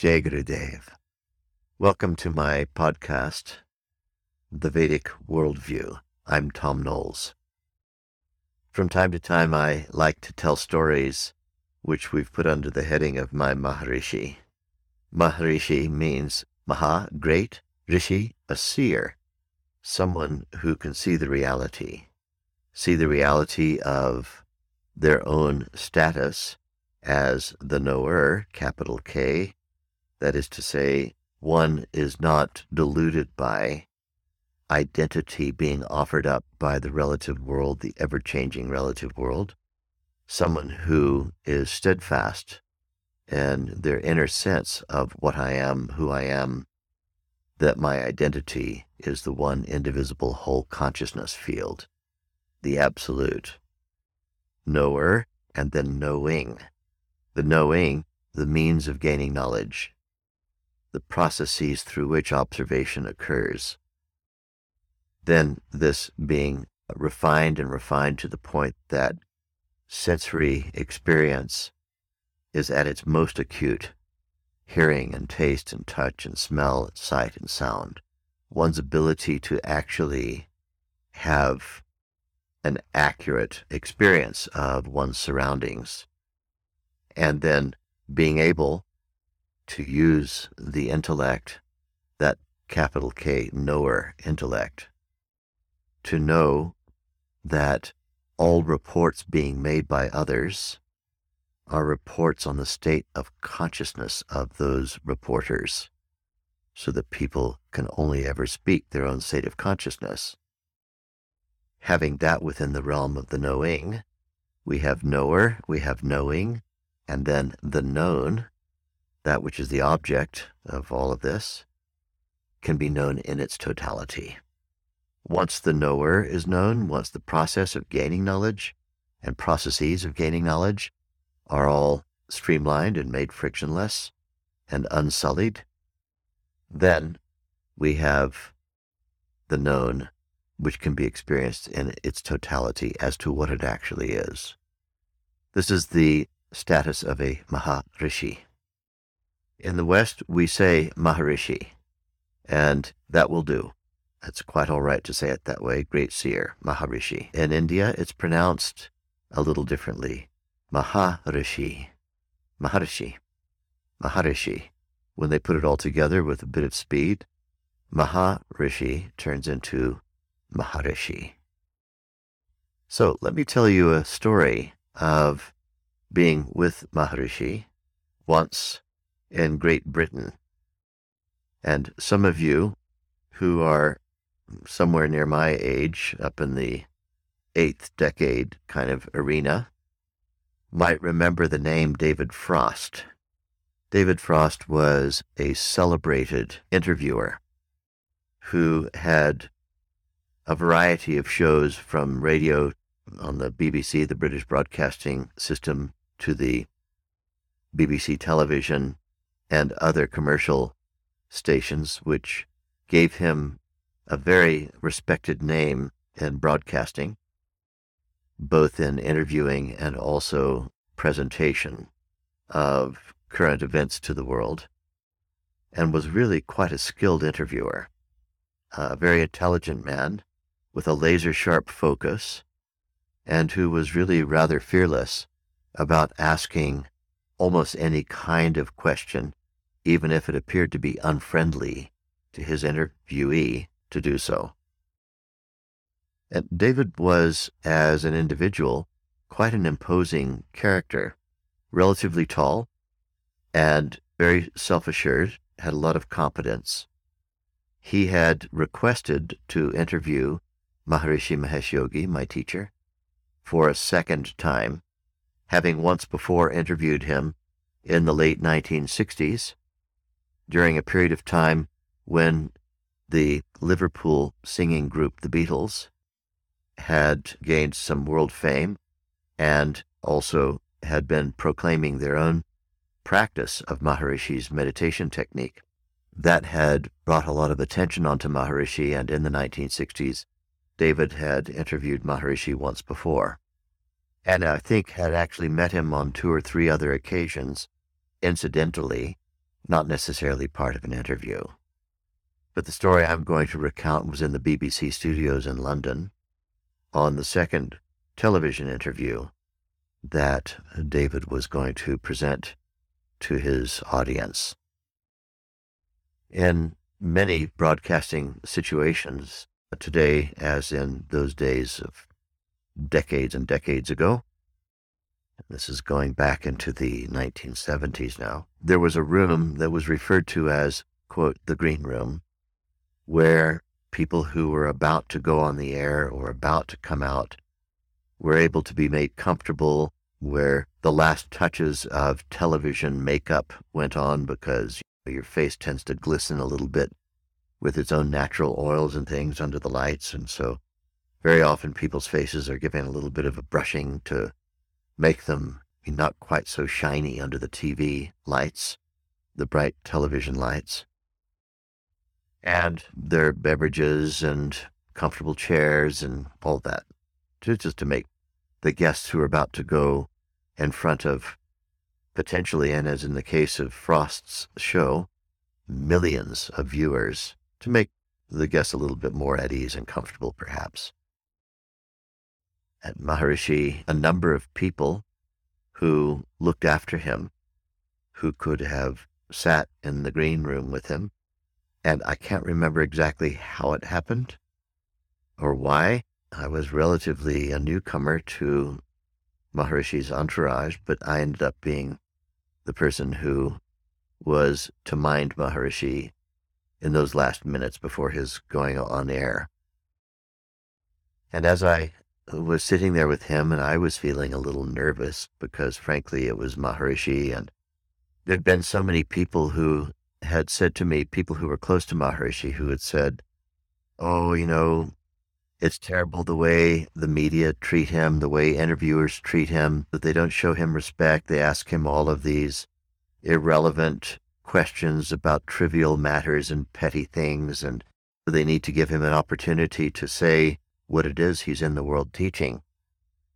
Jai Gurudev. Welcome to my podcast, The Vedic Worldview. I'm Thom Knoles. From time to time, I like to tell stories which we've put under the heading of my Maharishi. Maharishi means Maha, great, Rishi, a seer, someone who can see the reality, see the reality of their own status as the knower, capital K, that is to say, one is not deluded by identity being offered up by the relative world, the ever changing relative world. Someone who is steadfast in their inner sense of what I am, who I am, that my identity is the one indivisible whole consciousness field, the absolute knower, and then knowing. The knowing, the means of gaining knowledge, the processes through which observation occurs. Then this being refined and refined to the point that sensory experience is at its most acute hearing and taste and touch and smell and sight and sound. One's ability to actually have an accurate experience of one's surroundings and then being able to use the intellect, that capital K knower intellect, to know that all reports being made by others are reports on the state of consciousness of those reporters, so that people can only ever speak their own state of consciousness. Having that within the realm of the knowing, we have knower, we have knowing, and then the known, that which is the object of all of this, can be known in its totality. Once the knower is known, once the process of gaining knowledge and processes of gaining knowledge are all streamlined and made frictionless and unsullied, then we have the known, which can be experienced in its totality as to what it actually is. This is the status of a Maharishi. In the West, we say Maharishi, and that will do. That's quite all right to say it that way, great seer, Maharishi. In India, it's pronounced a little differently, Maharishi, Maharishi, Maharishi. When they put it all together with a bit of speed, Maharishi turns into Maharishi. So let me tell you a story of being with Maharishi once in Great Britain. And some of you who are somewhere near my age, up in the eighth decade kind of arena, might remember the name David Frost. David Frost was a celebrated interviewer who had a variety of shows from radio on the BBC, the British Broadcasting System, to the BBC television and other commercial stations, which gave him a very respected name in broadcasting. both in interviewing and also presentation of current events to the world, and was really quite a skilled interviewer. A very intelligent man with a laser sharp focus, and who was really rather fearless about asking almost any kind of question, even if it appeared to be unfriendly to his interviewee to do so. And David was, as an individual, quite an imposing character, relatively tall and very self assured, had a lot of competence. He had requested to interview Maharishi Mahesh Yogi, my teacher, for a second time, having once before interviewed him in the late 1960s during a period of time when the Liverpool singing group, the Beatles, had gained some world fame and also had been proclaiming their own practice of Maharishi's meditation technique. That had brought a lot of attention onto Maharishi, and in the 1960s, David had interviewed Maharishi once before. And I think had actually met him on two or three other occasions, incidentally, not necessarily part of an interview. But the story I'm going to recount was in the BBC studios in London on the second television interview that David was going to present to his audience. In many broadcasting situations uh, today, as in those days of decades and decades ago, this is going back into the 1970s now, there was a room that was referred to as, quote, the green room, where people who were about to go on the air or about to come out were able to be made comfortable, where the last touches of television makeup went on because your face tends to glisten a little bit with its own natural oils and things under the lights. And so very often people's faces are given a little bit of a brushing to make them not quite so shiny under the TV lights, the bright television lights and their beverages and comfortable chairs and all that, just to make the guests who are about to go in front of potentially, and as in the case of Frost's show, millions of viewers to make the guests a little bit more at ease and comfortable, perhaps. At Maharishi, a number of people who looked after him, who could have sat in the green room with him, and I can't remember exactly how it happened or why. I was relatively a newcomer to Maharishi's entourage, but I ended up being the person who was to mind Maharishi in those last minutes before his going on air. And as I was sitting there with him, and I was feeling a little nervous because, frankly, it was Maharishi, and there'd been so many people who had said to me, people who were close to Maharishi, who had said, Oh, you know, it's terrible the way the media treat him, the way interviewers treat him, that they don't show him respect. They ask him all of these irrelevant questions about trivial matters and petty things, and they need to give him an opportunity to say what it is he's in the world teaching.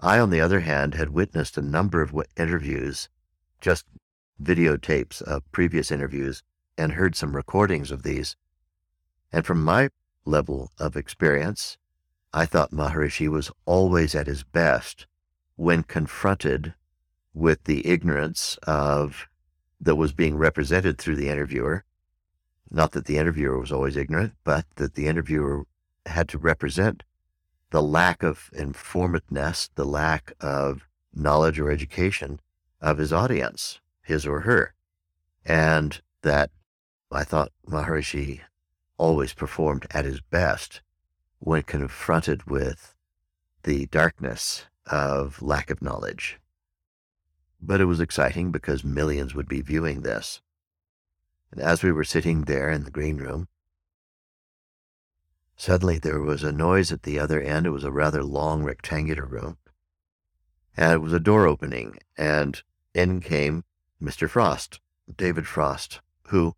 I, on the other hand, had witnessed a number of interviews, just videotapes of previous interviews and heard some recordings of these. And from my level of experience, I thought Maharishi was always at his best when confronted with the ignorance of that was being represented through the interviewer. Not that the interviewer was always ignorant, but that the interviewer had to represent the lack of informativeness, the lack of knowledge or education of his audience, his or her. And that I thought Maharishi always performed at his best when confronted with the darkness of lack of knowledge. But it was exciting because millions would be viewing this. And as we were sitting there in the green room, suddenly there was a noise at the other end. It was a rather long rectangular room. And it was a door opening, and in came Mr. Frost, David Frost, who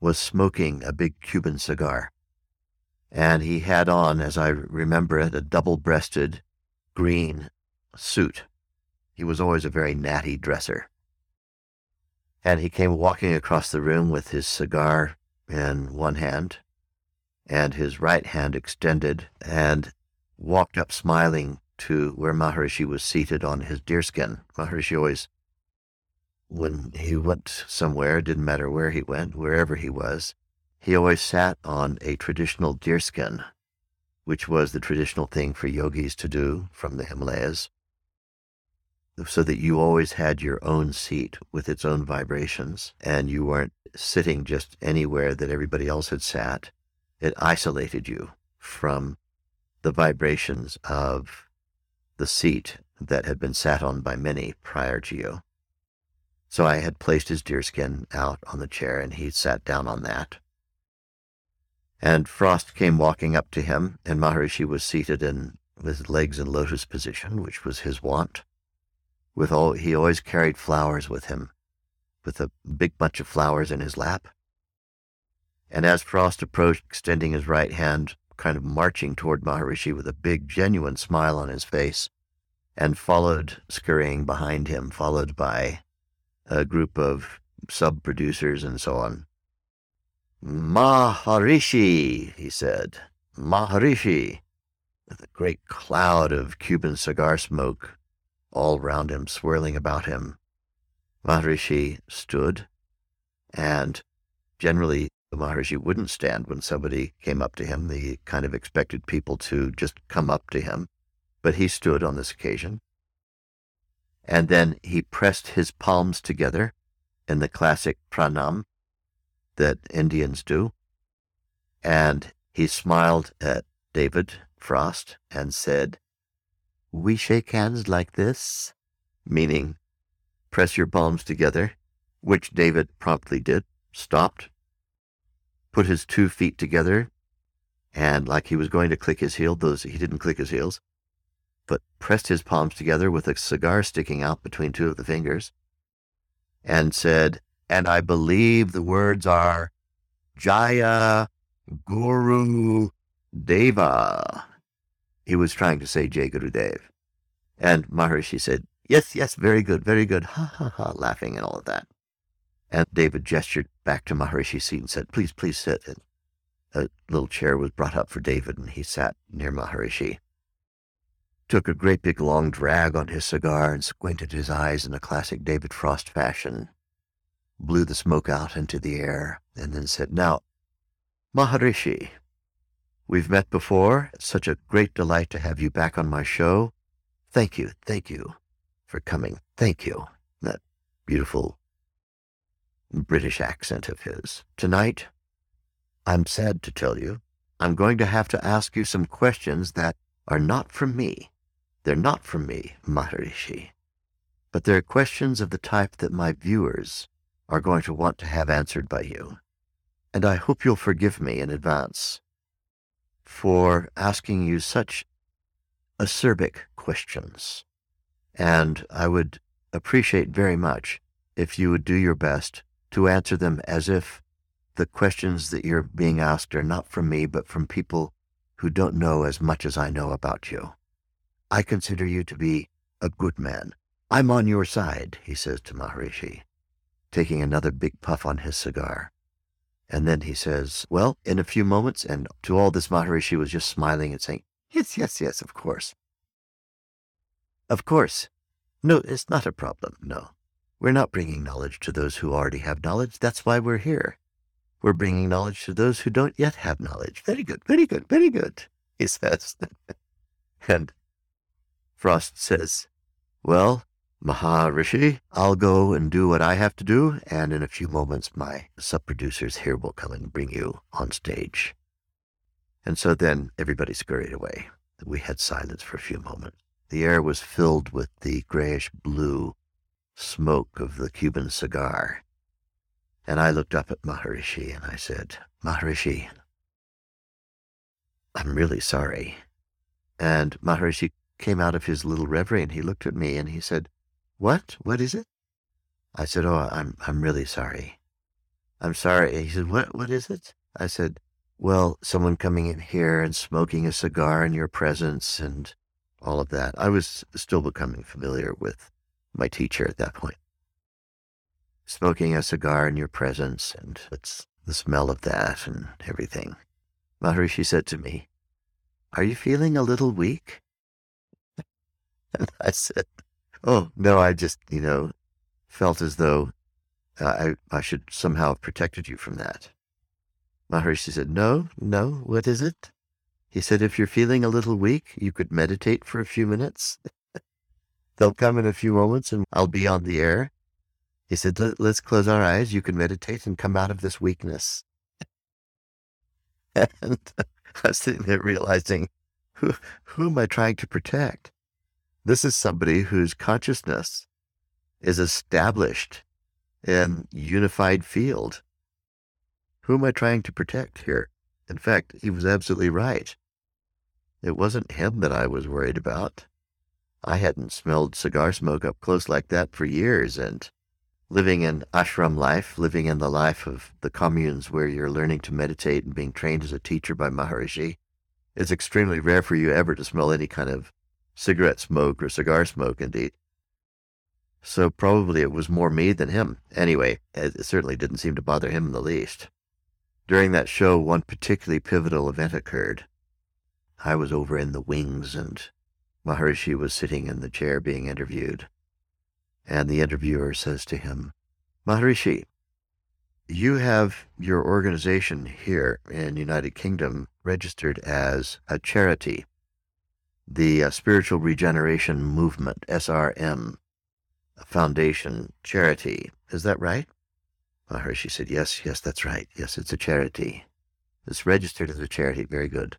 was smoking a big Cuban cigar. And he had on, as I remember it, a double breasted green suit. He was always a very natty dresser. And he came walking across the room with his cigar in one hand and his right hand extended and walked up smiling to where Maharishi was seated on his deerskin. Maharishi always, when he went somewhere, didn't matter where he went, wherever he was, he always sat on a traditional deerskin, which was the traditional thing for yogis to do from the Himalayas, so that you always had your own seat with its own vibrations, and you weren't sitting just anywhere that everybody else had sat. It isolated you from the vibrations of the seat that had been sat on by many prior to you. So I had placed his deerskin out on the chair, and he sat down on that. And Frost came walking up to him, and Maharishi was seated in with legs in lotus position, which was his wont. With all he always carried flowers with him, with a big bunch of flowers in his lap. And as Frost approached, extending his right hand, kind of marching toward Maharishi with a big, genuine smile on his face, and followed, scurrying behind him, followed by a group of sub producers and so on. Maharishi, he said. Maharishi, with a great cloud of Cuban cigar smoke all round him, swirling about him. Maharishi stood, and generally the Maharishi wouldn't stand when somebody came up to him. He kind of expected people to just come up to him, but he stood on this occasion. And then he pressed his palms together in the classic pranam that Indians do. And he smiled at David Frost and said, We shake hands like this, meaning press your palms together, which David promptly did, stopped, put his two feet together, and like he was going to click his heel, those he didn't click his heels, but pressed his palms together with a cigar sticking out between two of the fingers, and said, and I believe the words are Jaya Guru Deva. He was trying to say Jay Guru Dev. And Maharishi said, Yes, yes, very good, very good, ha ha ha, laughing and all of that. And David gestured back to Maharishi's seat and said, Please, please sit. And a little chair was brought up for David, and he sat near Maharishi. Took a great big long drag on his cigar and squinted his eyes in a classic David Frost fashion blew the smoke out into the air, and then said, Now, Maharishi, we've met before. It's such a great delight to have you back on my show. Thank you, thank you for coming. Thank you. That beautiful British accent of his. Tonight, I'm sad to tell you, I'm going to have to ask you some questions that are not from me. They're not from me, Maharishi, but they're questions of the type that my viewers are going to want to have answered by you. And I hope you'll forgive me in advance for asking you such acerbic questions. And I would appreciate very much if you would do your best to answer them as if the questions that you're being asked are not from me, but from people who don't know as much as I know about you. I consider you to be a good man. I'm on your side, he says to Maharishi taking another big puff on his cigar. And then he says, Well, in a few moments, and to all this, Maharishi was just smiling and saying, Yes, yes, yes, of course. Of course. No, it's not a problem, no. We're not bringing knowledge to those who already have knowledge. That's why we're here. We're bringing knowledge to those who don't yet have knowledge. Very good, very good, very good, he says. and Frost says, Well, Maharishi, I'll go and do what I have to do, and in a few moments my sub-producers here will come and bring you on stage. And so then everybody scurried away. We had silence for a few moments. The air was filled with the grayish blue smoke of the Cuban cigar. And I looked up at Maharishi and I said, Maharishi, I'm really sorry. And Maharishi came out of his little reverie and he looked at me and he said, what? What is it? I said, Oh, I'm, I'm really sorry. I'm sorry. He said, What, what is it? I said, well, someone coming in here and smoking a cigar in your presence and all of that. I was still becoming familiar with my teacher at that point. Smoking a cigar in your presence and it's the smell of that and everything. Maharishi said to me, Are you feeling a little weak? and I said, Oh, no, I just, you know, felt as though uh, I, I should somehow have protected you from that. Maharishi said, No, no, what is it? He said, If you're feeling a little weak, you could meditate for a few minutes. They'll come in a few moments and I'll be on the air. He said, Let's close our eyes. You can meditate and come out of this weakness. and I was sitting there realizing, who, who am I trying to protect? This is somebody whose consciousness is established in unified field. Who am I trying to protect here? In fact, he was absolutely right. It wasn't him that I was worried about. I hadn't smelled cigar smoke up close like that for years, and living an ashram life, living in the life of the communes where you're learning to meditate and being trained as a teacher by Maharishi, it's extremely rare for you ever to smell any kind of cigarette smoke or cigar smoke, indeed. So probably it was more me than him. Anyway, it certainly didn't seem to bother him in the least. During that show, one particularly pivotal event occurred. I was over in the wings and Maharishi was sitting in the chair being interviewed. And the interviewer says to him, Maharishi, you have your organization here in United Kingdom registered as a charity, the uh, Spiritual Regeneration Movement, SRM a Foundation Charity. Is that right? Maharishi said, Yes, yes, that's right. Yes, it's a charity. It's registered as a charity. Very good.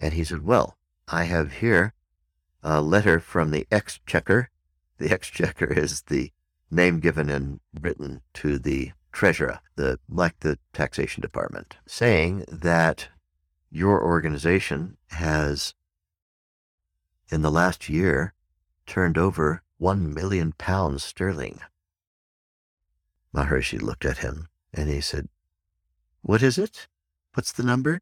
And he said, Well, I have here a letter from the Exchequer. The Exchequer is the name given in Britain to the treasurer, the like the taxation department, saying that your organization has in the last year turned over one million pounds sterling. Maharishi looked at him and he said, What is it? What's the number?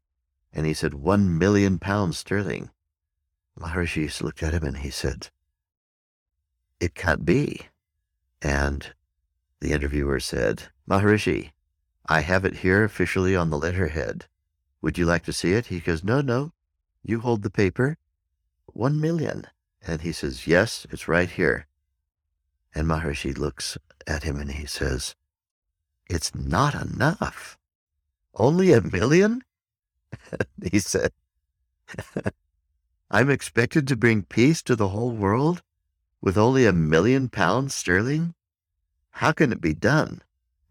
And he said, One million pounds sterling. Maharishi looked at him and he said, It can't be. And the interviewer said, Maharishi, I have it here officially on the letterhead. Would you like to see it? He goes, No, no. You hold the paper. One million. And he says, Yes, it's right here. And Maharishi looks at him and he says, It's not enough. Only a million? he said, I'm expected to bring peace to the whole world with only a million pounds sterling? How can it be done?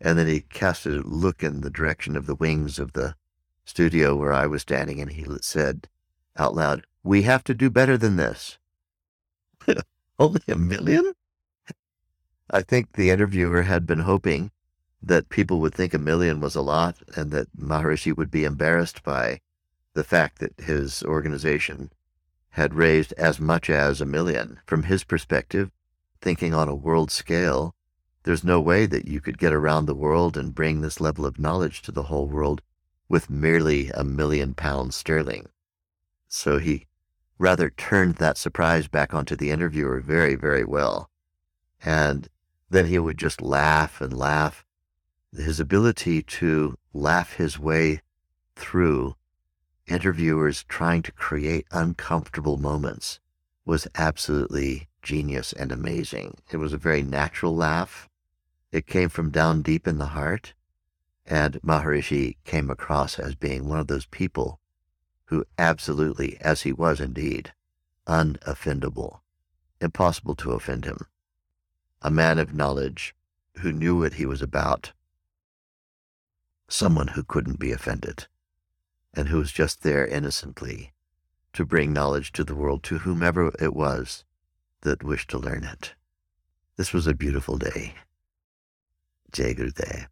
And then he cast a look in the direction of the wings of the studio where I was standing, and he said out loud, We have to do better than this. only a million? I think the interviewer had been hoping that people would think a million was a lot and that Maharishi would be embarrassed by the fact that his organization had raised as much as a million. From his perspective, thinking on a world scale, there's no way that you could get around the world and bring this level of knowledge to the whole world with merely a million pounds sterling. So he rather turned that surprise back onto the interviewer very, very well. And then he would just laugh and laugh. His ability to laugh his way through interviewers trying to create uncomfortable moments was absolutely genius and amazing. It was a very natural laugh. It came from down deep in the heart. And Maharishi came across as being one of those people who absolutely, as he was indeed, unoffendable, impossible to offend him a man of knowledge who knew what he was about, someone who couldn't be offended, and who was just there innocently to bring knowledge to the world to whomever it was that wished to learn it. This was a beautiful day. Jai Gurudev.